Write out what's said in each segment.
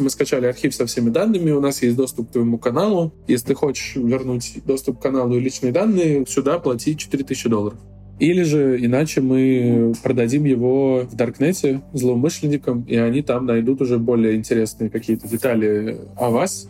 Мы скачали архив со всеми данными, у нас есть доступ к твоему каналу. Если ты хочешь вернуть доступ к каналу и личные данные, сюда плати 4000 долларов. Или же иначе мы продадим его в Даркнете злоумышленникам, и они там найдут уже более интересные какие-то детали о вас.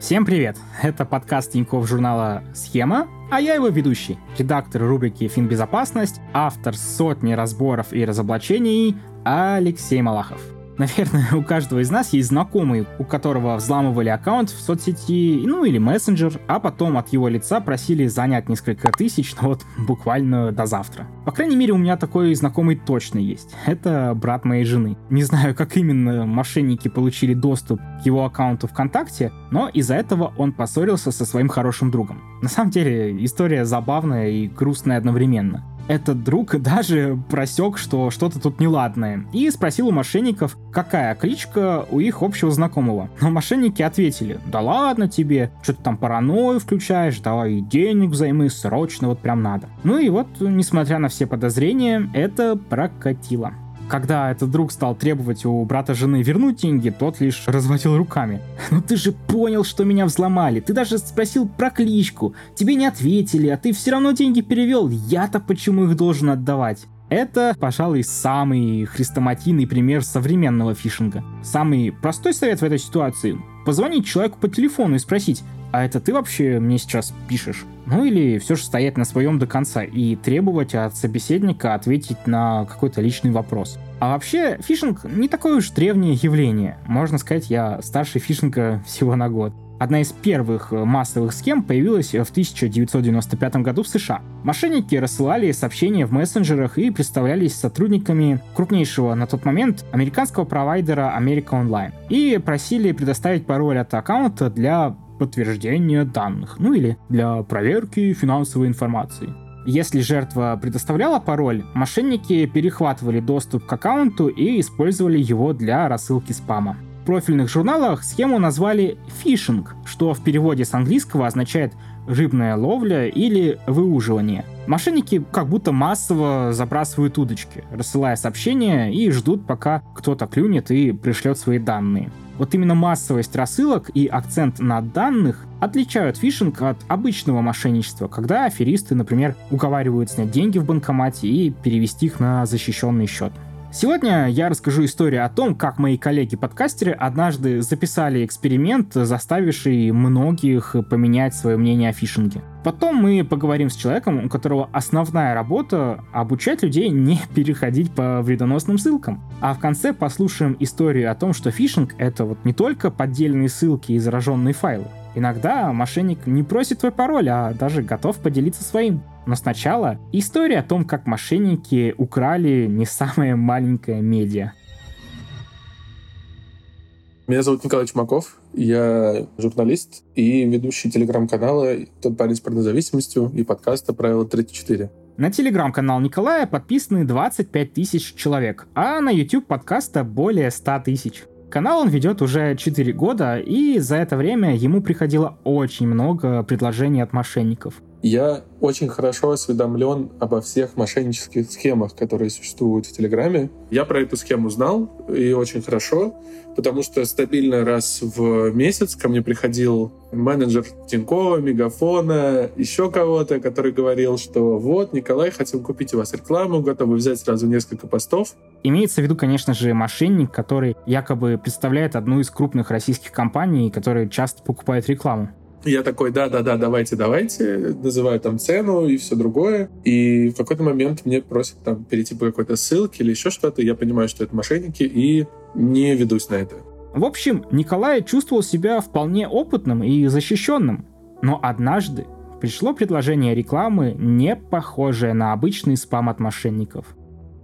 Всем привет! Это подкаст Тинькофф журнала «Схема», а я его ведущий, редактор рубрики «Финбезопасность», автор сотни разборов и разоблачений Алексей Малахов. Наверное, у каждого из нас есть знакомый, у которого взламывали аккаунт в соцсети, ну или мессенджер, а потом от его лица просили занять несколько тысяч, ну вот буквально до завтра. По крайней мере, у меня такой знакомый точно есть. Это брат моей жены. Не знаю, как именно мошенники получили доступ к его аккаунту ВКонтакте, но из-за этого он поссорился со своим хорошим другом. На самом деле, история забавная и грустная одновременно этот друг даже просек, что что-то тут неладное, и спросил у мошенников, какая кличка у их общего знакомого. Но мошенники ответили, да ладно тебе, что ты там паранойю включаешь, давай денег взаймы, срочно вот прям надо. Ну и вот, несмотря на все подозрения, это прокатило. Когда этот друг стал требовать у брата жены вернуть деньги, тот лишь разводил руками. «Ну ты же понял, что меня взломали. Ты даже спросил про кличку. Тебе не ответили, а ты все равно деньги перевел. Я-то почему их должен отдавать?» Это, пожалуй, самый хрестоматийный пример современного фишинга. Самый простой совет в этой ситуации – позвонить человеку по телефону и спросить, а это ты вообще мне сейчас пишешь? Ну или все же стоять на своем до конца и требовать от собеседника ответить на какой-то личный вопрос. А вообще, фишинг не такое уж древнее явление. Можно сказать, я старше фишинга всего на год. Одна из первых массовых схем появилась в 1995 году в США. Мошенники рассылали сообщения в мессенджерах и представлялись сотрудниками крупнейшего на тот момент американского провайдера America Online и просили предоставить пароль от аккаунта для подтверждения данных, ну или для проверки финансовой информации. Если жертва предоставляла пароль, мошенники перехватывали доступ к аккаунту и использовали его для рассылки спама. Профильных журналах схему назвали фишинг, что в переводе с английского означает рыбная ловля или выуживание. Мошенники как будто массово забрасывают удочки, рассылая сообщения и ждут, пока кто-то клюнет и пришлет свои данные. Вот именно массовость рассылок и акцент на данных отличают фишинг от обычного мошенничества, когда аферисты, например, уговаривают снять деньги в банкомате и перевести их на защищенный счет. Сегодня я расскажу историю о том, как мои коллеги-подкастеры однажды записали эксперимент, заставивший многих поменять свое мнение о фишинге. Потом мы поговорим с человеком, у которого основная работа — обучать людей не переходить по вредоносным ссылкам. А в конце послушаем историю о том, что фишинг — это вот не только поддельные ссылки и зараженные файлы. Иногда мошенник не просит твой пароль, а даже готов поделиться своим. Но сначала история о том, как мошенники украли не самое маленькое медиа. Меня зовут Николай Чумаков, я журналист и ведущий телеграм-канала «Тот парень с порнозависимостью» и подкаста «Правило 34». На телеграм-канал Николая подписаны 25 тысяч человек, а на YouTube подкаста более 100 тысяч. Канал он ведет уже 4 года, и за это время ему приходило очень много предложений от мошенников. Я очень хорошо осведомлен обо всех мошеннических схемах, которые существуют в Телеграме. Я про эту схему знал, и очень хорошо, потому что стабильно раз в месяц ко мне приходил менеджер Тинькова, Мегафона, еще кого-то, который говорил, что вот, Николай, хотим купить у вас рекламу, готовы взять сразу несколько постов. Имеется в виду, конечно же, мошенник, который якобы представляет одну из крупных российских компаний, которые часто покупают рекламу. Я такой, да-да-да, давайте, давайте, называю там цену и все другое. И в какой-то момент мне просят там перейти по какой-то ссылке или еще что-то. Я понимаю, что это мошенники, и не ведусь на это. В общем, Николай чувствовал себя вполне опытным и защищенным. Но однажды пришло предложение рекламы, не похожее на обычный спам от мошенников.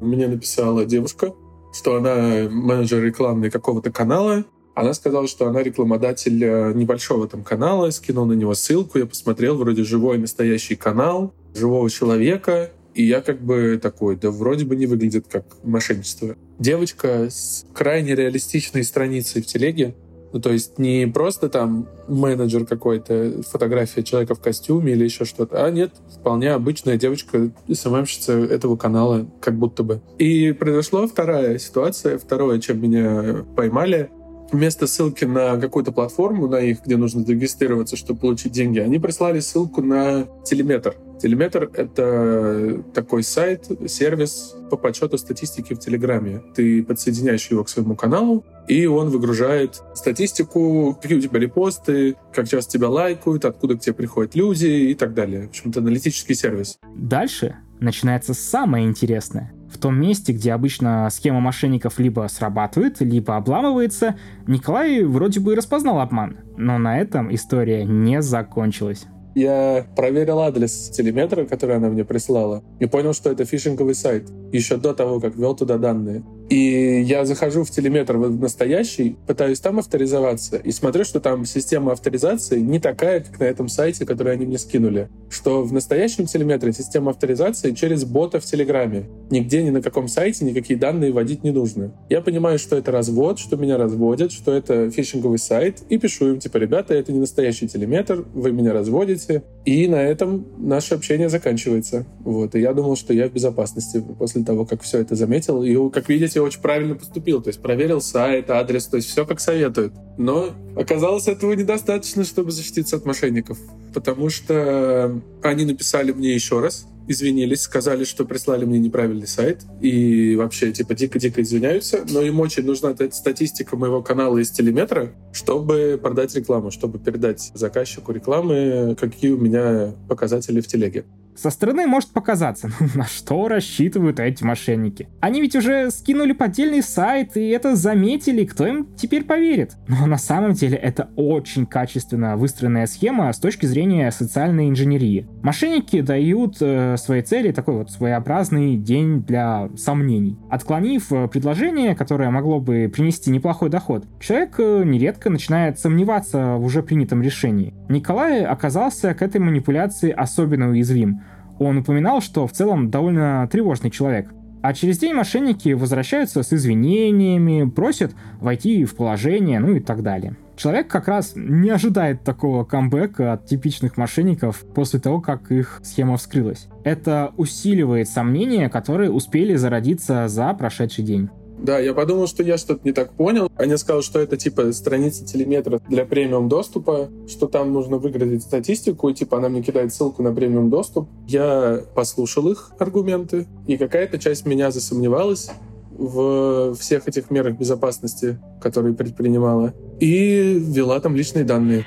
Мне написала девушка, что она менеджер рекламный какого-то канала, она сказала, что она рекламодатель э, небольшого там канала, скинул на него ссылку, я посмотрел, вроде живой настоящий канал, живого человека, и я как бы такой, да вроде бы не выглядит как мошенничество. Девочка с крайне реалистичной страницей в телеге, ну, то есть не просто там менеджер какой-то, фотография человека в костюме или еще что-то, а нет, вполне обычная девочка, СММщица этого канала, как будто бы. И произошла вторая ситуация, второе, чем меня поймали. Вместо ссылки на какую-то платформу, на их, где нужно зарегистрироваться, чтобы получить деньги, они прислали ссылку на телеметр. Телеметр — это такой сайт, сервис по подсчету статистики в Телеграме. Ты подсоединяешь его к своему каналу, и он выгружает статистику, какие у тебя репосты, как часто тебя лайкают, откуда к тебе приходят люди и так далее. В общем-то, аналитический сервис. Дальше начинается самое интересное. В том месте, где обычно схема мошенников либо срабатывает, либо обламывается, Николай вроде бы распознал обман. Но на этом история не закончилась. Я проверил адрес телеметра, который она мне прислала, и понял, что это фишинговый сайт, еще до того, как ввел туда данные. И я захожу в телеметр в настоящий, пытаюсь там авторизоваться, и смотрю, что там система авторизации не такая, как на этом сайте, который они мне скинули. Что в настоящем телеметре система авторизации через бота в Телеграме. Нигде ни на каком сайте никакие данные вводить не нужно. Я понимаю, что это развод, что меня разводят, что это фишинговый сайт, и пишу им, типа, ребята, это не настоящий телеметр, вы меня разводите. И на этом наше общение заканчивается. Вот. И я думал, что я в безопасности после того, как все это заметил. И, как видите, я очень правильно поступил. То есть проверил сайт, адрес, то есть все как советуют. Но оказалось, этого недостаточно, чтобы защититься от мошенников. Потому что они написали мне еще раз, извинились, сказали, что прислали мне неправильный сайт и вообще типа дико-дико извиняются, но им очень нужна статистика моего канала из телеметра, чтобы продать рекламу, чтобы передать заказчику рекламы, какие у меня показатели в телеге. Со стороны может показаться, ну, на что рассчитывают эти мошенники. Они ведь уже скинули поддельный сайт, и это заметили, кто им теперь поверит? Но на самом деле это очень качественно выстроенная схема с точки зрения социальной инженерии. Мошенники дают э, своей цели такой вот своеобразный день для сомнений. Отклонив э, предложение, которое могло бы принести неплохой доход, человек э, нередко начинает сомневаться в уже принятом решении. Николай оказался к этой манипуляции особенно уязвим. Он упоминал, что в целом довольно тревожный человек. А через день мошенники возвращаются с извинениями, просят войти в положение, ну и так далее. Человек как раз не ожидает такого камбэка от типичных мошенников после того, как их схема вскрылась. Это усиливает сомнения, которые успели зародиться за прошедший день. Да, я подумал, что я что-то не так понял. Они сказали, что это типа страница телеметра для премиум доступа, что там нужно выградить статистику, и типа она мне кидает ссылку на премиум доступ. Я послушал их аргументы, и какая-то часть меня засомневалась в всех этих мерах безопасности, которые предпринимала, и ввела там личные данные.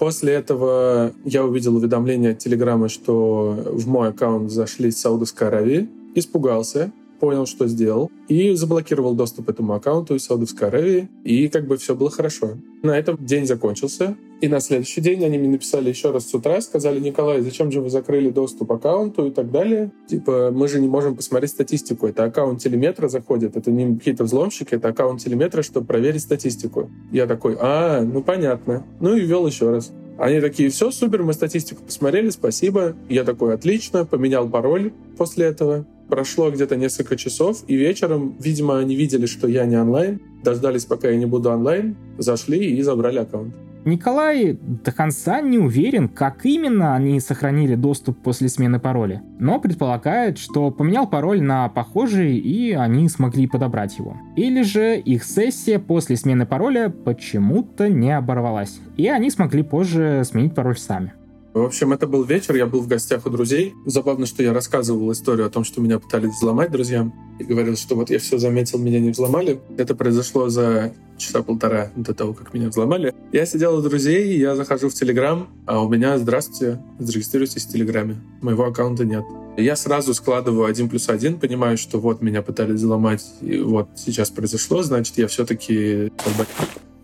После этого я увидел уведомление от Телеграма, что в мой аккаунт зашли с Саудовской Аравии. Испугался, понял, что сделал, и заблокировал доступ этому аккаунту из Саудовской Аравии, и как бы все было хорошо. На этом день закончился, и на следующий день они мне написали еще раз с утра, сказали, Николай, зачем же вы закрыли доступ аккаунту и так далее. Типа, мы же не можем посмотреть статистику. Это аккаунт телеметра заходит, это не какие-то взломщики, это аккаунт телеметра, чтобы проверить статистику. Я такой, а, ну понятно. Ну и ввел еще раз. Они такие, все, супер, мы статистику посмотрели, спасибо. Я такой, отлично, поменял пароль после этого. Прошло где-то несколько часов, и вечером, видимо, они видели, что я не онлайн, дождались, пока я не буду онлайн, зашли и забрали аккаунт. Николай до конца не уверен, как именно они сохранили доступ после смены пароля, но предполагает, что поменял пароль на похожий и они смогли подобрать его. Или же их сессия после смены пароля почему-то не оборвалась, и они смогли позже сменить пароль сами. В общем, это был вечер, я был в гостях у друзей. Забавно, что я рассказывал историю о том, что меня пытались взломать друзьям. И говорил, что вот я все заметил, меня не взломали. Это произошло за часа полтора до того, как меня взломали. Я сидел у друзей, я захожу в Телеграм, а у меня «Здравствуйте, зарегистрируйтесь в Телеграме». Моего аккаунта нет. Я сразу складываю один плюс один, понимаю, что вот меня пытались взломать, и вот сейчас произошло, значит, я все-таки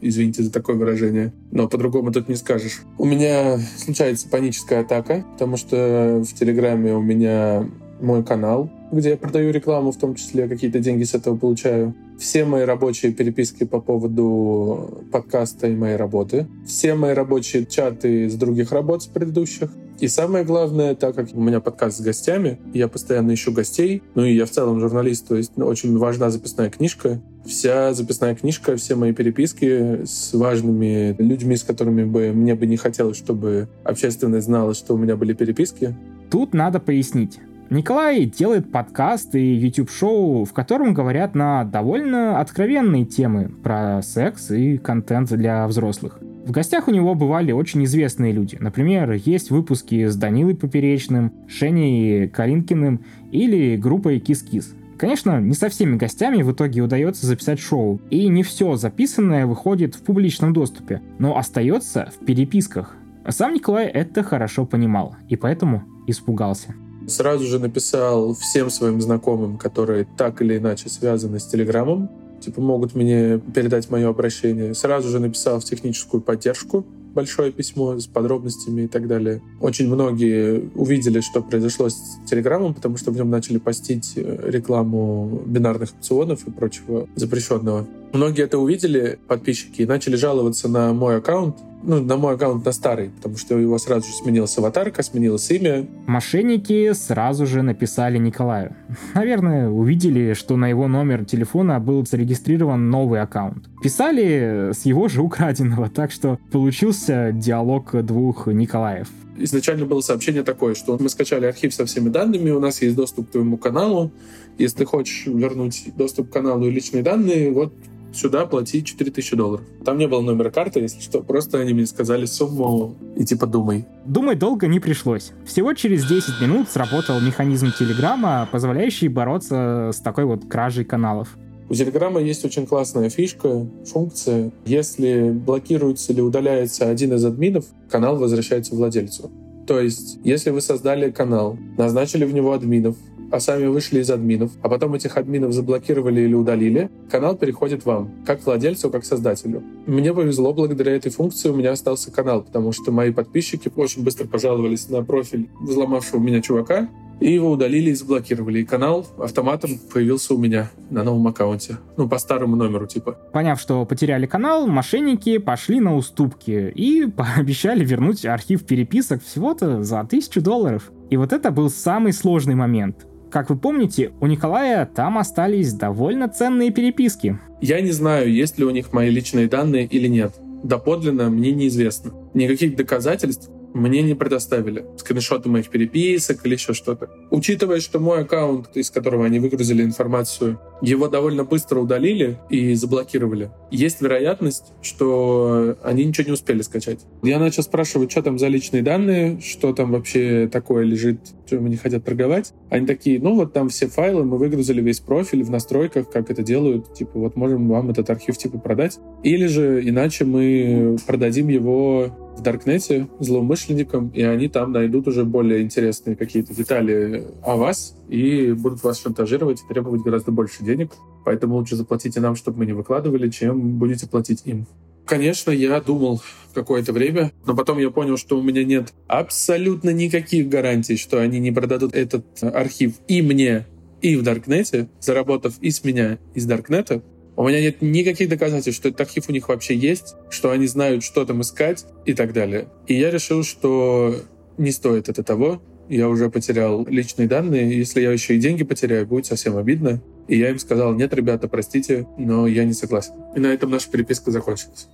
Извините за такое выражение. Но по-другому тут не скажешь. У меня случается паническая атака, потому что в Телеграме у меня мой канал, где я продаю рекламу, в том числе какие-то деньги с этого получаю. Все мои рабочие переписки по поводу подкаста и моей работы. Все мои рабочие чаты с других работ с предыдущих. И самое главное, так как у меня подкаст с гостями, я постоянно ищу гостей, ну и я в целом журналист, то есть ну, очень важна записная книжка. Вся записная книжка, все мои переписки с важными людьми, с которыми бы мне бы не хотелось, чтобы общественность знала, что у меня были переписки. Тут надо пояснить. Николай делает подкаст и YouTube-шоу, в котором говорят на довольно откровенные темы про секс и контент для взрослых. В гостях у него бывали очень известные люди. Например, есть выпуски с Данилой Поперечным, Женей Калинкиным или группой Кис-Кис. Конечно, не со всеми гостями в итоге удается записать шоу, и не все записанное выходит в публичном доступе, но остается в переписках. Сам Николай это хорошо понимал, и поэтому испугался. Сразу же написал всем своим знакомым, которые так или иначе связаны с Телеграмом, типа могут мне передать мое обращение. Сразу же написал в техническую поддержку, большое письмо с подробностями и так далее. Очень многие увидели, что произошло с Телеграмом, потому что в нем начали постить э, рекламу бинарных опционов и прочего запрещенного. Многие это увидели, подписчики, и начали жаловаться на мой аккаунт, ну, на мой аккаунт на старый, потому что у его сразу же сменилась аватарка, сменилось имя. Мошенники сразу же написали Николаю. Наверное, увидели, что на его номер телефона был зарегистрирован новый аккаунт. Писали с его же украденного, так что получился диалог двух Николаев. Изначально было сообщение такое, что мы скачали архив со всеми данными, у нас есть доступ к твоему каналу. Если хочешь вернуть доступ к каналу и личные данные, вот сюда плати 4000 долларов. Там не было номера карты, если что, просто они мне сказали сумму и типа думай. Думать долго не пришлось. Всего через 10 минут сработал механизм Телеграма, позволяющий бороться с такой вот кражей каналов. У Телеграма есть очень классная фишка, функция. Если блокируется или удаляется один из админов, канал возвращается владельцу. То есть, если вы создали канал, назначили в него админов, а сами вышли из админов, а потом этих админов заблокировали или удалили, канал переходит вам, как владельцу, как создателю. Мне повезло, благодаря этой функции у меня остался канал, потому что мои подписчики очень быстро пожаловались на профиль взломавшего меня чувака, и его удалили и заблокировали. И канал автоматом появился у меня на новом аккаунте. Ну, по старому номеру, типа. Поняв, что потеряли канал, мошенники пошли на уступки и пообещали вернуть архив переписок всего-то за тысячу долларов. И вот это был самый сложный момент. Как вы помните, у Николая там остались довольно ценные переписки. Я не знаю, есть ли у них мои личные данные или нет. Доподлинно мне неизвестно. Никаких доказательств мне не предоставили скриншоты моих переписок или еще что-то. Учитывая, что мой аккаунт, из которого они выгрузили информацию, его довольно быстро удалили и заблокировали, есть вероятность, что они ничего не успели скачать. Я начал спрашивать, что там за личные данные, что там вообще такое лежит, что они хотят торговать. Они такие, ну вот там все файлы, мы выгрузили весь профиль в настройках, как это делают, типа вот можем вам этот архив типа продать. Или же иначе мы продадим его в Даркнете злоумышленникам, и они там найдут уже более интересные какие-то детали о вас и будут вас шантажировать и требовать гораздо больше денег. Поэтому лучше заплатите нам, чтобы мы не выкладывали, чем будете платить им. Конечно, я думал какое-то время, но потом я понял, что у меня нет абсолютно никаких гарантий, что они не продадут этот архив и мне, и в Даркнете, заработав и с меня, и с Даркнета. У меня нет никаких доказательств, что этот архив у них вообще есть, что они знают, что там искать и так далее. И я решил, что не стоит это того. Я уже потерял личные данные. Если я еще и деньги потеряю, будет совсем обидно. И я им сказал, нет, ребята, простите, но я не согласен. И на этом наша переписка закончилась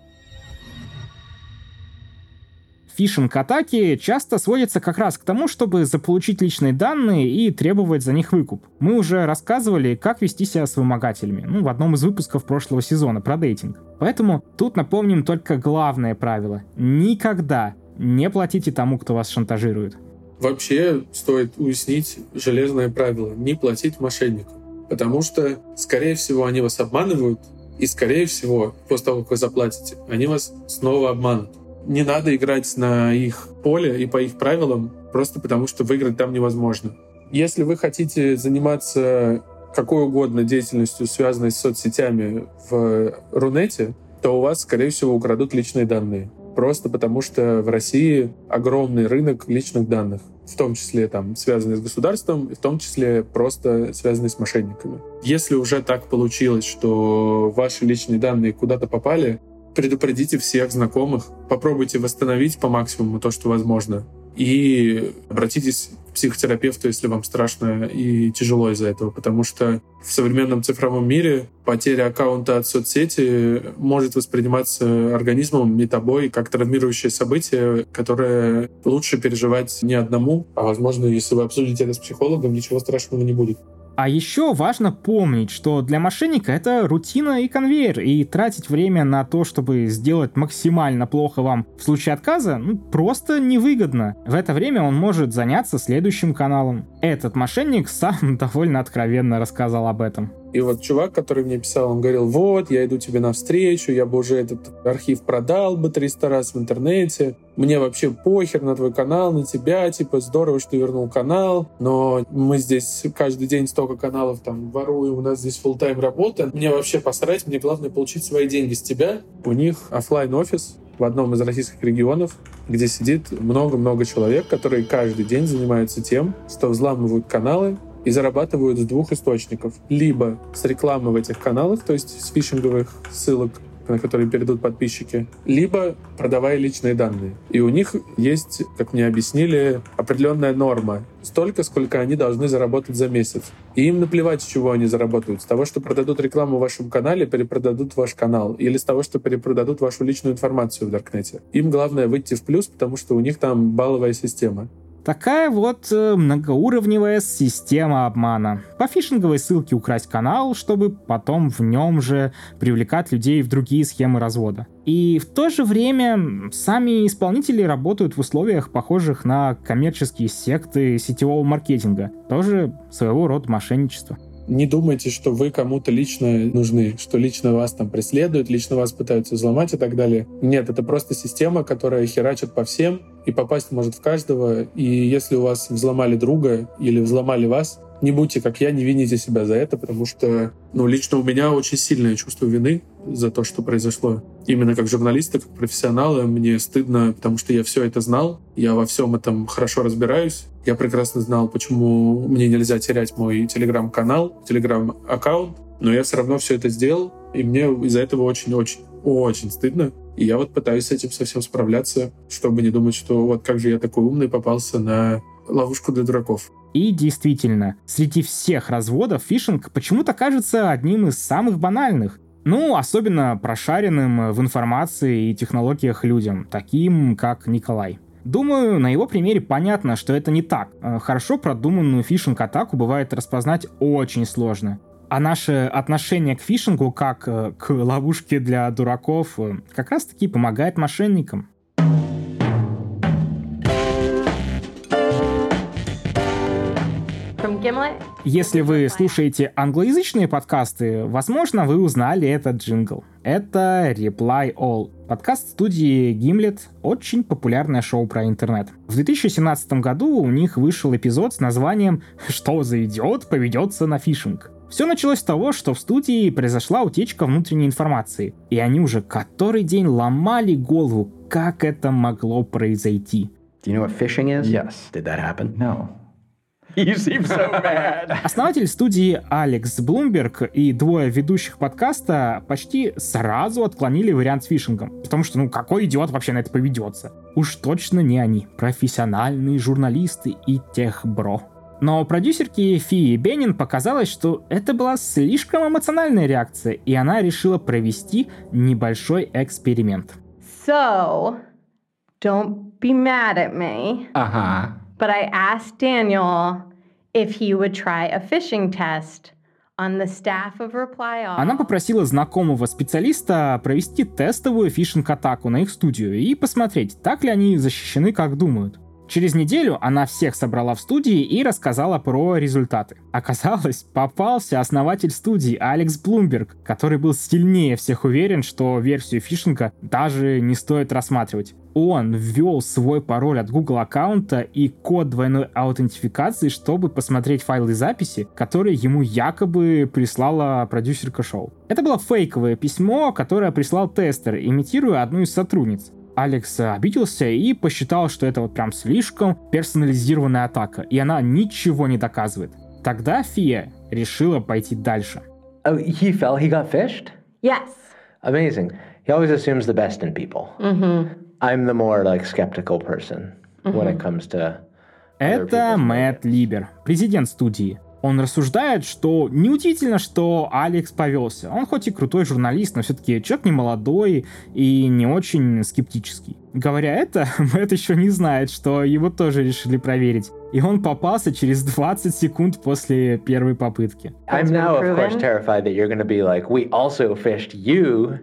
фишинг-атаки часто сводятся как раз к тому, чтобы заполучить личные данные и требовать за них выкуп. Мы уже рассказывали, как вести себя с вымогателями, ну, в одном из выпусков прошлого сезона про дейтинг. Поэтому тут напомним только главное правило. Никогда не платите тому, кто вас шантажирует. Вообще стоит уяснить железное правило — не платить мошенникам. Потому что, скорее всего, они вас обманывают, и, скорее всего, после того, как вы заплатите, они вас снова обманут не надо играть на их поле и по их правилам, просто потому что выиграть там невозможно. Если вы хотите заниматься какой угодно деятельностью, связанной с соцсетями в Рунете, то у вас, скорее всего, украдут личные данные. Просто потому что в России огромный рынок личных данных, в том числе там связанный с государством, в том числе просто связанный с мошенниками. Если уже так получилось, что ваши личные данные куда-то попали, предупредите всех знакомых, попробуйте восстановить по максимуму то, что возможно. и обратитесь к психотерапевту, если вам страшно и тяжело из-за этого, потому что в современном цифровом мире потеря аккаунта от соцсети может восприниматься организмом и тобой как травмирующее событие, которое лучше переживать не одному, а, возможно, если вы обсудите это с психологом, ничего страшного не будет. А еще важно помнить, что для мошенника это рутина и конвейер, и тратить время на то, чтобы сделать максимально плохо вам в случае отказа, ну, просто невыгодно. В это время он может заняться следующим каналом. Этот мошенник сам довольно откровенно рассказал об этом. И вот чувак, который мне писал, он говорил, вот, я иду тебе навстречу, я бы уже этот архив продал бы 300 раз в интернете, мне вообще похер на твой канал, на тебя, типа, здорово, что ты вернул канал, но мы здесь каждый день столько каналов там воруем, у нас здесь full тайм работа, мне вообще посрать, мне главное получить свои деньги с тебя. У них офлайн офис в одном из российских регионов, где сидит много-много человек, которые каждый день занимаются тем, что взламывают каналы, и зарабатывают с двух источников. Либо с рекламы в этих каналах, то есть с фишинговых ссылок, на которые перейдут подписчики, либо продавая личные данные. И у них есть, как мне объяснили, определенная норма. Столько, сколько они должны заработать за месяц. И им наплевать, с чего они заработают. С того, что продадут рекламу в вашем канале, перепродадут ваш канал. Или с того, что перепродадут вашу личную информацию в Даркнете. Им главное выйти в плюс, потому что у них там балловая система. Такая вот э, многоуровневая система обмана. По фишинговой ссылке украсть канал, чтобы потом в нем же привлекать людей в другие схемы развода. И в то же время сами исполнители работают в условиях, похожих на коммерческие секты сетевого маркетинга. Тоже своего рода мошенничество не думайте, что вы кому-то лично нужны, что лично вас там преследуют, лично вас пытаются взломать и так далее. Нет, это просто система, которая херачит по всем и попасть может в каждого. И если у вас взломали друга или взломали вас, не будьте как я, не вините себя за это, потому что, ну, лично у меня очень сильное чувство вины за то, что произошло. Именно как журналиста, как профессионала, мне стыдно, потому что я все это знал, я во всем этом хорошо разбираюсь, я прекрасно знал, почему мне нельзя терять мой телеграм-канал, телеграм-аккаунт, но я все равно все это сделал, и мне из-за этого очень-очень-очень стыдно. И я вот пытаюсь с этим совсем справляться, чтобы не думать, что вот как же я такой умный попался на ловушку для дураков. И действительно, среди всех разводов фишинг почему-то кажется одним из самых банальных. Ну, особенно прошаренным в информации и технологиях людям, таким как Николай. Думаю, на его примере понятно, что это не так. Э, хорошо продуманную фишинг-атаку бывает распознать очень сложно. А наше отношение к фишингу, как э, к ловушке для дураков, э, как раз-таки помогает мошенникам. Если вы слушаете англоязычные подкасты, возможно, вы узнали этот джингл. Это Reply All. Подкаст студии Gimlet — очень популярное шоу про интернет. В 2017 году у них вышел эпизод с названием «Что за идиот поведется на фишинг?». Все началось с того, что в студии произошла утечка внутренней информации, и они уже который день ломали голову, как это могло произойти. Do you know what phishing is? Yes. Did that happen? No. So mad. Основатель студии Алекс Блумберг и двое ведущих подкаста почти сразу отклонили вариант с фишингом. Потому что, ну, какой идиот вообще на это поведется? Уж точно не они. Профессиональные журналисты и техбро. Но продюсерке Фии Бенин показалось, что это была слишком эмоциональная реакция, и она решила провести небольшой эксперимент. So, don't be mad at me. Uh-huh. But I asked Daniel if he would try a phishing test on the staff of Reply All. Она попросила знакомого специалиста провести тестовую фишинг-атаку на их студию и посмотреть, так ли они защищены, как думают. Через неделю она всех собрала в студии и рассказала про результаты. Оказалось, попался основатель студии Алекс Блумберг, который был сильнее всех уверен, что версию фишинга даже не стоит рассматривать. Он ввел свой пароль от Google аккаунта и код двойной аутентификации, чтобы посмотреть файлы записи, которые ему якобы прислала продюсерка шоу. Это было фейковое письмо, которое прислал тестер, имитируя одну из сотрудниц. Алекс обиделся и посчитал, что это вот прям слишком персонализированная атака, и она ничего не доказывает. Тогда Фия решила пойти дальше. Oh, he fell, he got fished? Yes. Amazing. He always assumes the best in people. Mm-hmm. I'm the more like skeptical person. when it comes to Это Мэтт Либер, президент студии. Он рассуждает, что неудивительно, что Алекс повелся. Он хоть и крутой журналист, но все-таки человек не молодой и не очень скептический. Говоря это, Мэтт еще не знает, что его тоже решили проверить. И он попался через 20 секунд после первой попытки. I'm now, of course, terrified that you're going to be like, we also fished you,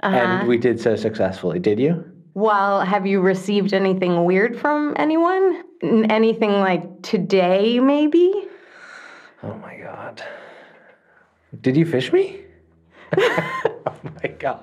Uh-huh. and we did so successfully. Did you? Well, have you received anything weird from anyone? Anything like today, maybe? Oh my god. Did you fish me? oh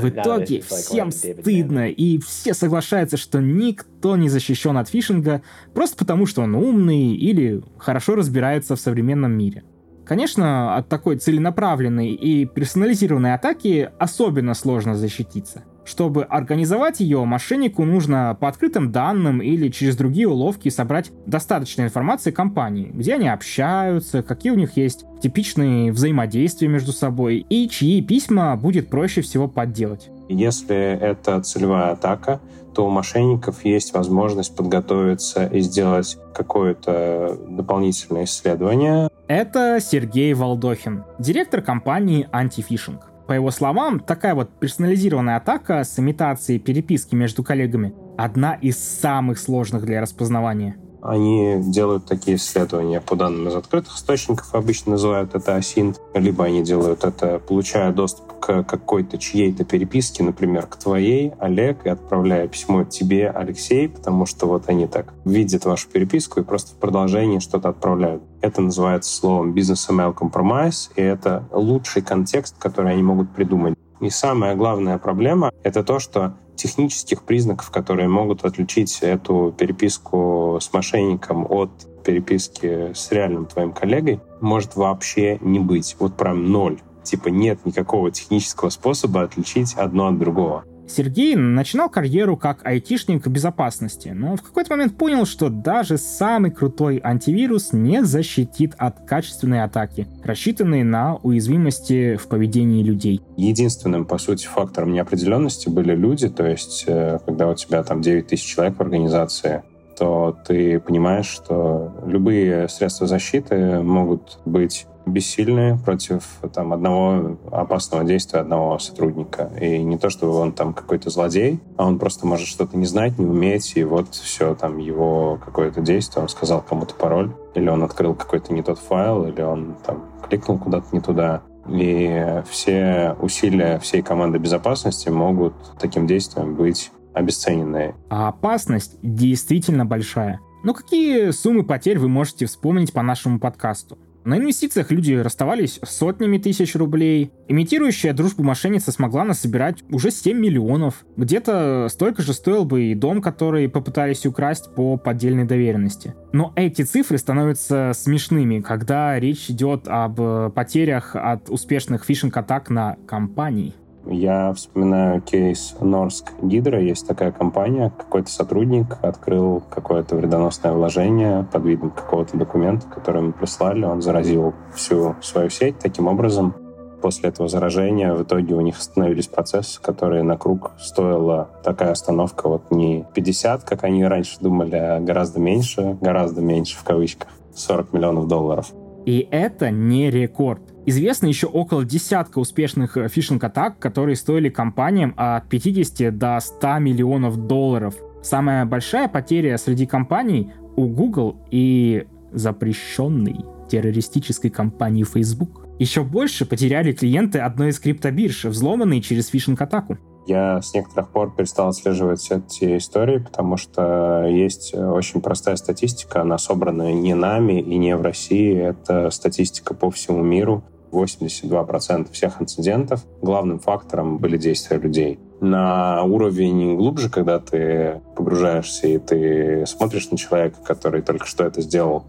В итоге всем стыдно, и все соглашаются, что никто не защищен от фишинга просто потому, что он умный или хорошо разбирается в современном мире. Конечно, от такой целенаправленной и персонализированной атаки особенно сложно защититься. Чтобы организовать ее, мошеннику нужно по открытым данным или через другие уловки собрать достаточно информации компании, где они общаются, какие у них есть типичные взаимодействия между собой и чьи письма будет проще всего подделать. Если это целевая атака, то у мошенников есть возможность подготовиться и сделать какое-то дополнительное исследование. Это Сергей Волдохин, директор компании Антифишинг. По его словам, такая вот персонализированная атака с имитацией переписки между коллегами одна из самых сложных для распознавания. Они делают такие исследования по данным из открытых источников, обычно называют это асинт, либо они делают это, получая доступ к какой-то чьей-то переписке, например, к твоей, Олег, и отправляя письмо тебе, Алексей, потому что вот они так видят вашу переписку и просто в продолжении что-то отправляют. Это называется словом business email compromise, и это лучший контекст, который они могут придумать. И самая главная проблема — это то, что технических признаков, которые могут отличить эту переписку с мошенником от переписки с реальным твоим коллегой, может вообще не быть. Вот прям ноль. Типа нет никакого технического способа отличить одно от другого. Сергей начинал карьеру как айтишник безопасности, но в какой-то момент понял, что даже самый крутой антивирус не защитит от качественной атаки, рассчитанной на уязвимости в поведении людей. Единственным, по сути, фактором неопределенности были люди, то есть э, когда у тебя там 9 тысяч человек в организации, то ты понимаешь, что любые средства защиты могут быть бессильны против там, одного опасного действия одного сотрудника. И не то, чтобы он там какой-то злодей, а он просто может что-то не знать, не уметь, и вот все, там его какое-то действие, он сказал кому-то пароль, или он открыл какой-то не тот файл, или он там кликнул куда-то не туда. И все усилия всей команды безопасности могут таким действием быть обесценены. А опасность действительно большая. Но какие суммы потерь вы можете вспомнить по нашему подкасту? На инвестициях люди расставались сотнями тысяч рублей. Имитирующая дружбу мошенница смогла насобирать уже 7 миллионов. Где-то столько же стоил бы и дом, который попытались украсть по поддельной доверенности. Но эти цифры становятся смешными, когда речь идет об э, потерях от успешных фишинг-атак на компании. Я вспоминаю кейс Норск Гидро. Есть такая компания, какой-то сотрудник открыл какое-то вредоносное вложение под видом какого-то документа, который ему прислали. Он заразил всю свою сеть таким образом. После этого заражения в итоге у них остановились процессы, которые на круг стоила такая остановка вот не 50, как они раньше думали, а гораздо меньше, гораздо меньше в кавычках, 40 миллионов долларов. И это не рекорд. Известно еще около десятка успешных э, фишинг-атак, которые стоили компаниям от 50 до 100 миллионов долларов. Самая большая потеря среди компаний у Google и запрещенной террористической компании Facebook. Еще больше потеряли клиенты одной из криптобирж, взломанные через фишинг-атаку. Я с некоторых пор перестал отслеживать эти истории, потому что есть очень простая статистика, она собрана не нами и не в России, это статистика по всему миру. 82% всех инцидентов. Главным фактором были действия людей. На уровень глубже, когда ты погружаешься и ты смотришь на человека, который только что это сделал,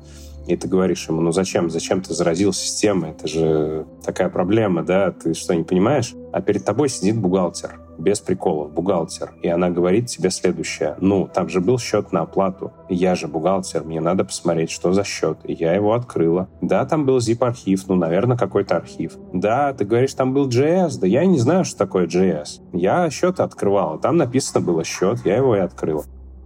и ты говоришь ему, ну зачем, зачем ты заразил систему, это же такая проблема, да, ты что, не понимаешь? А перед тобой сидит бухгалтер, без приколов, бухгалтер, и она говорит тебе следующее, ну, там же был счет на оплату, я же бухгалтер, мне надо посмотреть, что за счет, и я его открыла. Да, там был zip-архив, ну, наверное, какой-то архив. Да, ты говоришь, там был JS, да я не знаю, что такое JS. Я счет открывала, там написано было счет, я его и открыла.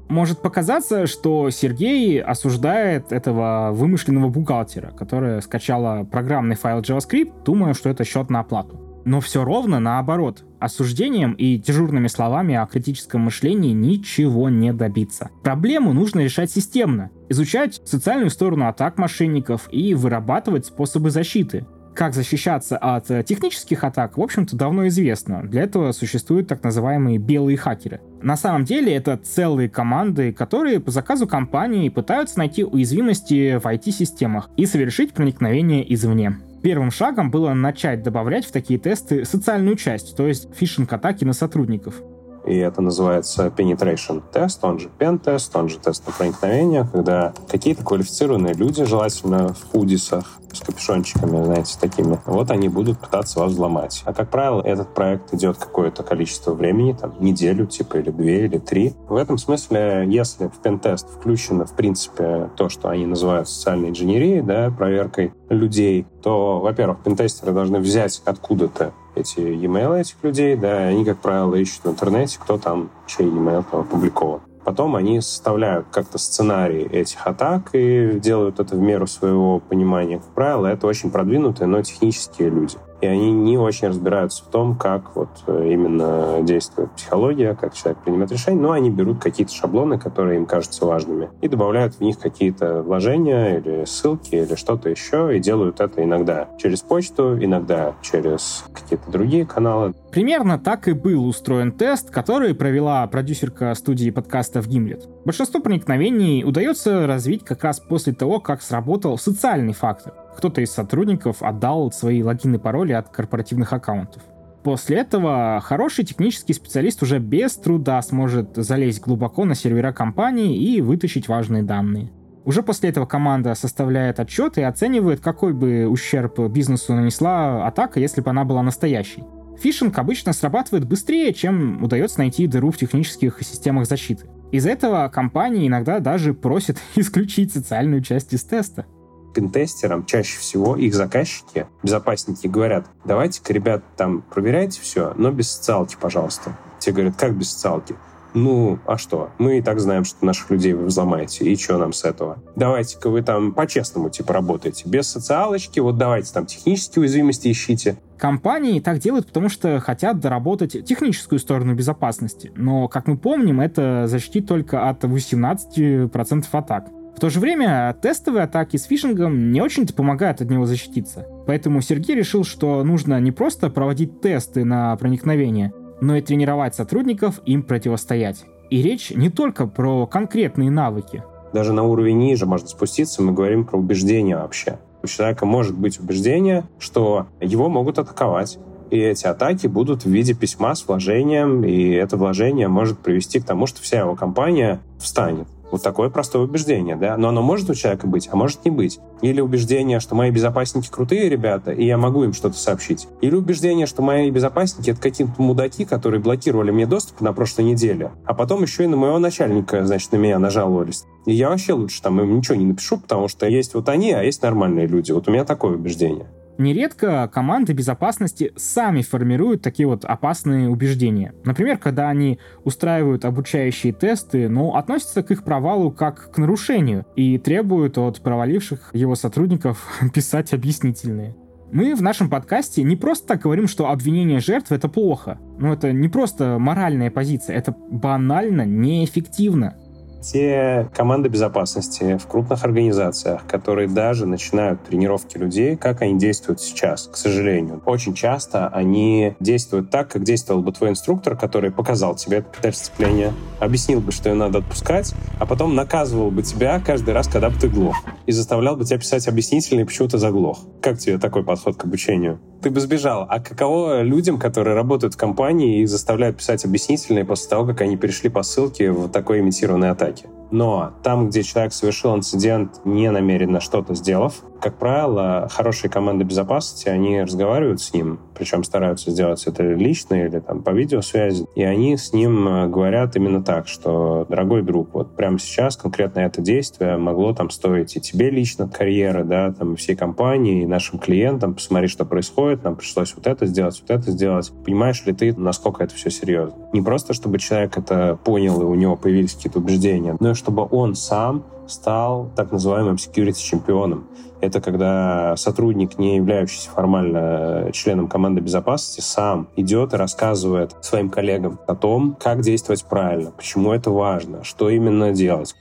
Может показаться, что Сергей осуждает этого вымышленного бухгалтера, которая скачала программный файл JavaScript, думая, что это счет на оплату. Но все ровно наоборот. Осуждением и дежурными словами о критическом мышлении ничего не добиться. Проблему нужно решать системно. Изучать социальную сторону атак мошенников и вырабатывать способы защиты. Как защищаться от технических атак, в общем-то, давно известно. Для этого существуют так называемые белые хакеры. На самом деле это целые команды, которые по заказу компании пытаются найти уязвимости в IT-системах и совершить проникновение извне. Первым шагом было начать добавлять в такие тесты социальную часть, то есть фишинг-атаки на сотрудников. И это называется penetration тест, он же тест, он же тест на проникновение, когда какие-то квалифицированные люди, желательно в худисах, с капюшончиками, знаете, такими, вот они будут пытаться вас взломать. А, как правило, этот проект идет какое-то количество времени, там, неделю, типа, или две, или три. В этом смысле, если в пентест включено, в принципе, то, что они называют социальной инженерией, да, проверкой людей, то, во-первых, пентестеры должны взять откуда-то эти e-mail этих людей, да, они, как правило, ищут в интернете, кто там, чей e-mail там опубликован. Потом они составляют как-то сценарий этих атак и делают это в меру своего понимания. Как правило, это очень продвинутые, но технические люди и они не очень разбираются в том, как вот э, именно действует психология, как человек принимает решения, но они берут какие-то шаблоны, которые им кажутся важными, и добавляют в них какие-то вложения или ссылки или что-то еще, и делают это иногда через почту, иногда через какие-то другие каналы. Примерно так и был устроен тест, который провела продюсерка студии подкастов Гимлет. Большинство проникновений удается развить как раз после того, как сработал социальный фактор кто-то из сотрудников отдал свои логины и пароли от корпоративных аккаунтов. После этого хороший технический специалист уже без труда сможет залезть глубоко на сервера компании и вытащить важные данные. Уже после этого команда составляет отчет и оценивает, какой бы ущерб бизнесу нанесла атака, если бы она была настоящей. Фишинг обычно срабатывает быстрее, чем удается найти дыру в технических системах защиты. Из-за этого компании иногда даже просят исключить социальную часть из теста пентестерам чаще всего их заказчики, безопасники говорят, давайте-ка, ребят, там проверяйте все, но без социалки, пожалуйста. Те говорят, как без социалки? Ну, а что? Мы и так знаем, что наших людей вы взломаете. И что нам с этого? Давайте-ка вы там по-честному типа работаете. Без социалочки. Вот давайте там технические уязвимости ищите. Компании так делают, потому что хотят доработать техническую сторону безопасности. Но, как мы помним, это защитит только от 18% атак. То же время тестовые атаки с фишингом не очень-то помогают от него защититься. Поэтому Сергей решил, что нужно не просто проводить тесты на проникновение, но и тренировать сотрудников им противостоять. И речь не только про конкретные навыки. Даже на уровень ниже можно спуститься, мы говорим про убеждения вообще. У человека может быть убеждение, что его могут атаковать, и эти атаки будут в виде письма с вложением, и это вложение может привести к тому, что вся его компания встанет. Вот такое простое убеждение, да. Но оно может у человека быть, а может не быть. Или убеждение, что мои безопасники крутые ребята, и я могу им что-то сообщить. Или убеждение, что мои безопасники — это какие-то мудаки, которые блокировали мне доступ на прошлой неделе, а потом еще и на моего начальника, значит, на меня нажаловались. И я вообще лучше там им ничего не напишу, потому что есть вот они, а есть нормальные люди. Вот у меня такое убеждение. Нередко команды безопасности сами формируют такие вот опасные убеждения. Например, когда они устраивают обучающие тесты, но относятся к их провалу как к нарушению и требуют от проваливших его сотрудников писать объяснительные. Мы в нашем подкасте не просто так говорим, что обвинение жертв — это плохо. Ну, это не просто моральная позиция, это банально неэффективно те команды безопасности в крупных организациях, которые даже начинают тренировки людей, как они действуют сейчас, к сожалению. Очень часто они действуют так, как действовал бы твой инструктор, который показал тебе это педаль сцепления, объяснил бы, что ее надо отпускать, а потом наказывал бы тебя каждый раз, когда бы ты глох, и заставлял бы тебя писать объяснительные, почему ты заглох. Как тебе такой подход к обучению? Ты бы сбежал. А каково людям, которые работают в компании и заставляют писать объяснительные после того, как они перешли по ссылке в такой имитированной атаке? Атаки. Но там, где человек совершил инцидент, не намеренно что-то сделав, как правило, хорошие команды безопасности, они разговаривают с ним, причем стараются сделать это лично или там по видеосвязи, и они с ним э, говорят именно так, что, дорогой друг, вот прямо сейчас конкретно это действие могло там стоить и тебе лично карьеры, да, там, и всей компании, и нашим клиентам, посмотри, что происходит, нам пришлось вот это сделать, вот это сделать. Понимаешь ли ты, насколько это все серьезно? Не просто, чтобы человек это понял, и у него появились какие-то убеждения, но и чтобы он сам стал так называемым security чемпионом. Это когда сотрудник, не являющийся формально членом команды безопасности, сам идет и рассказывает своим коллегам о том, как действовать правильно, почему это важно, что именно делать.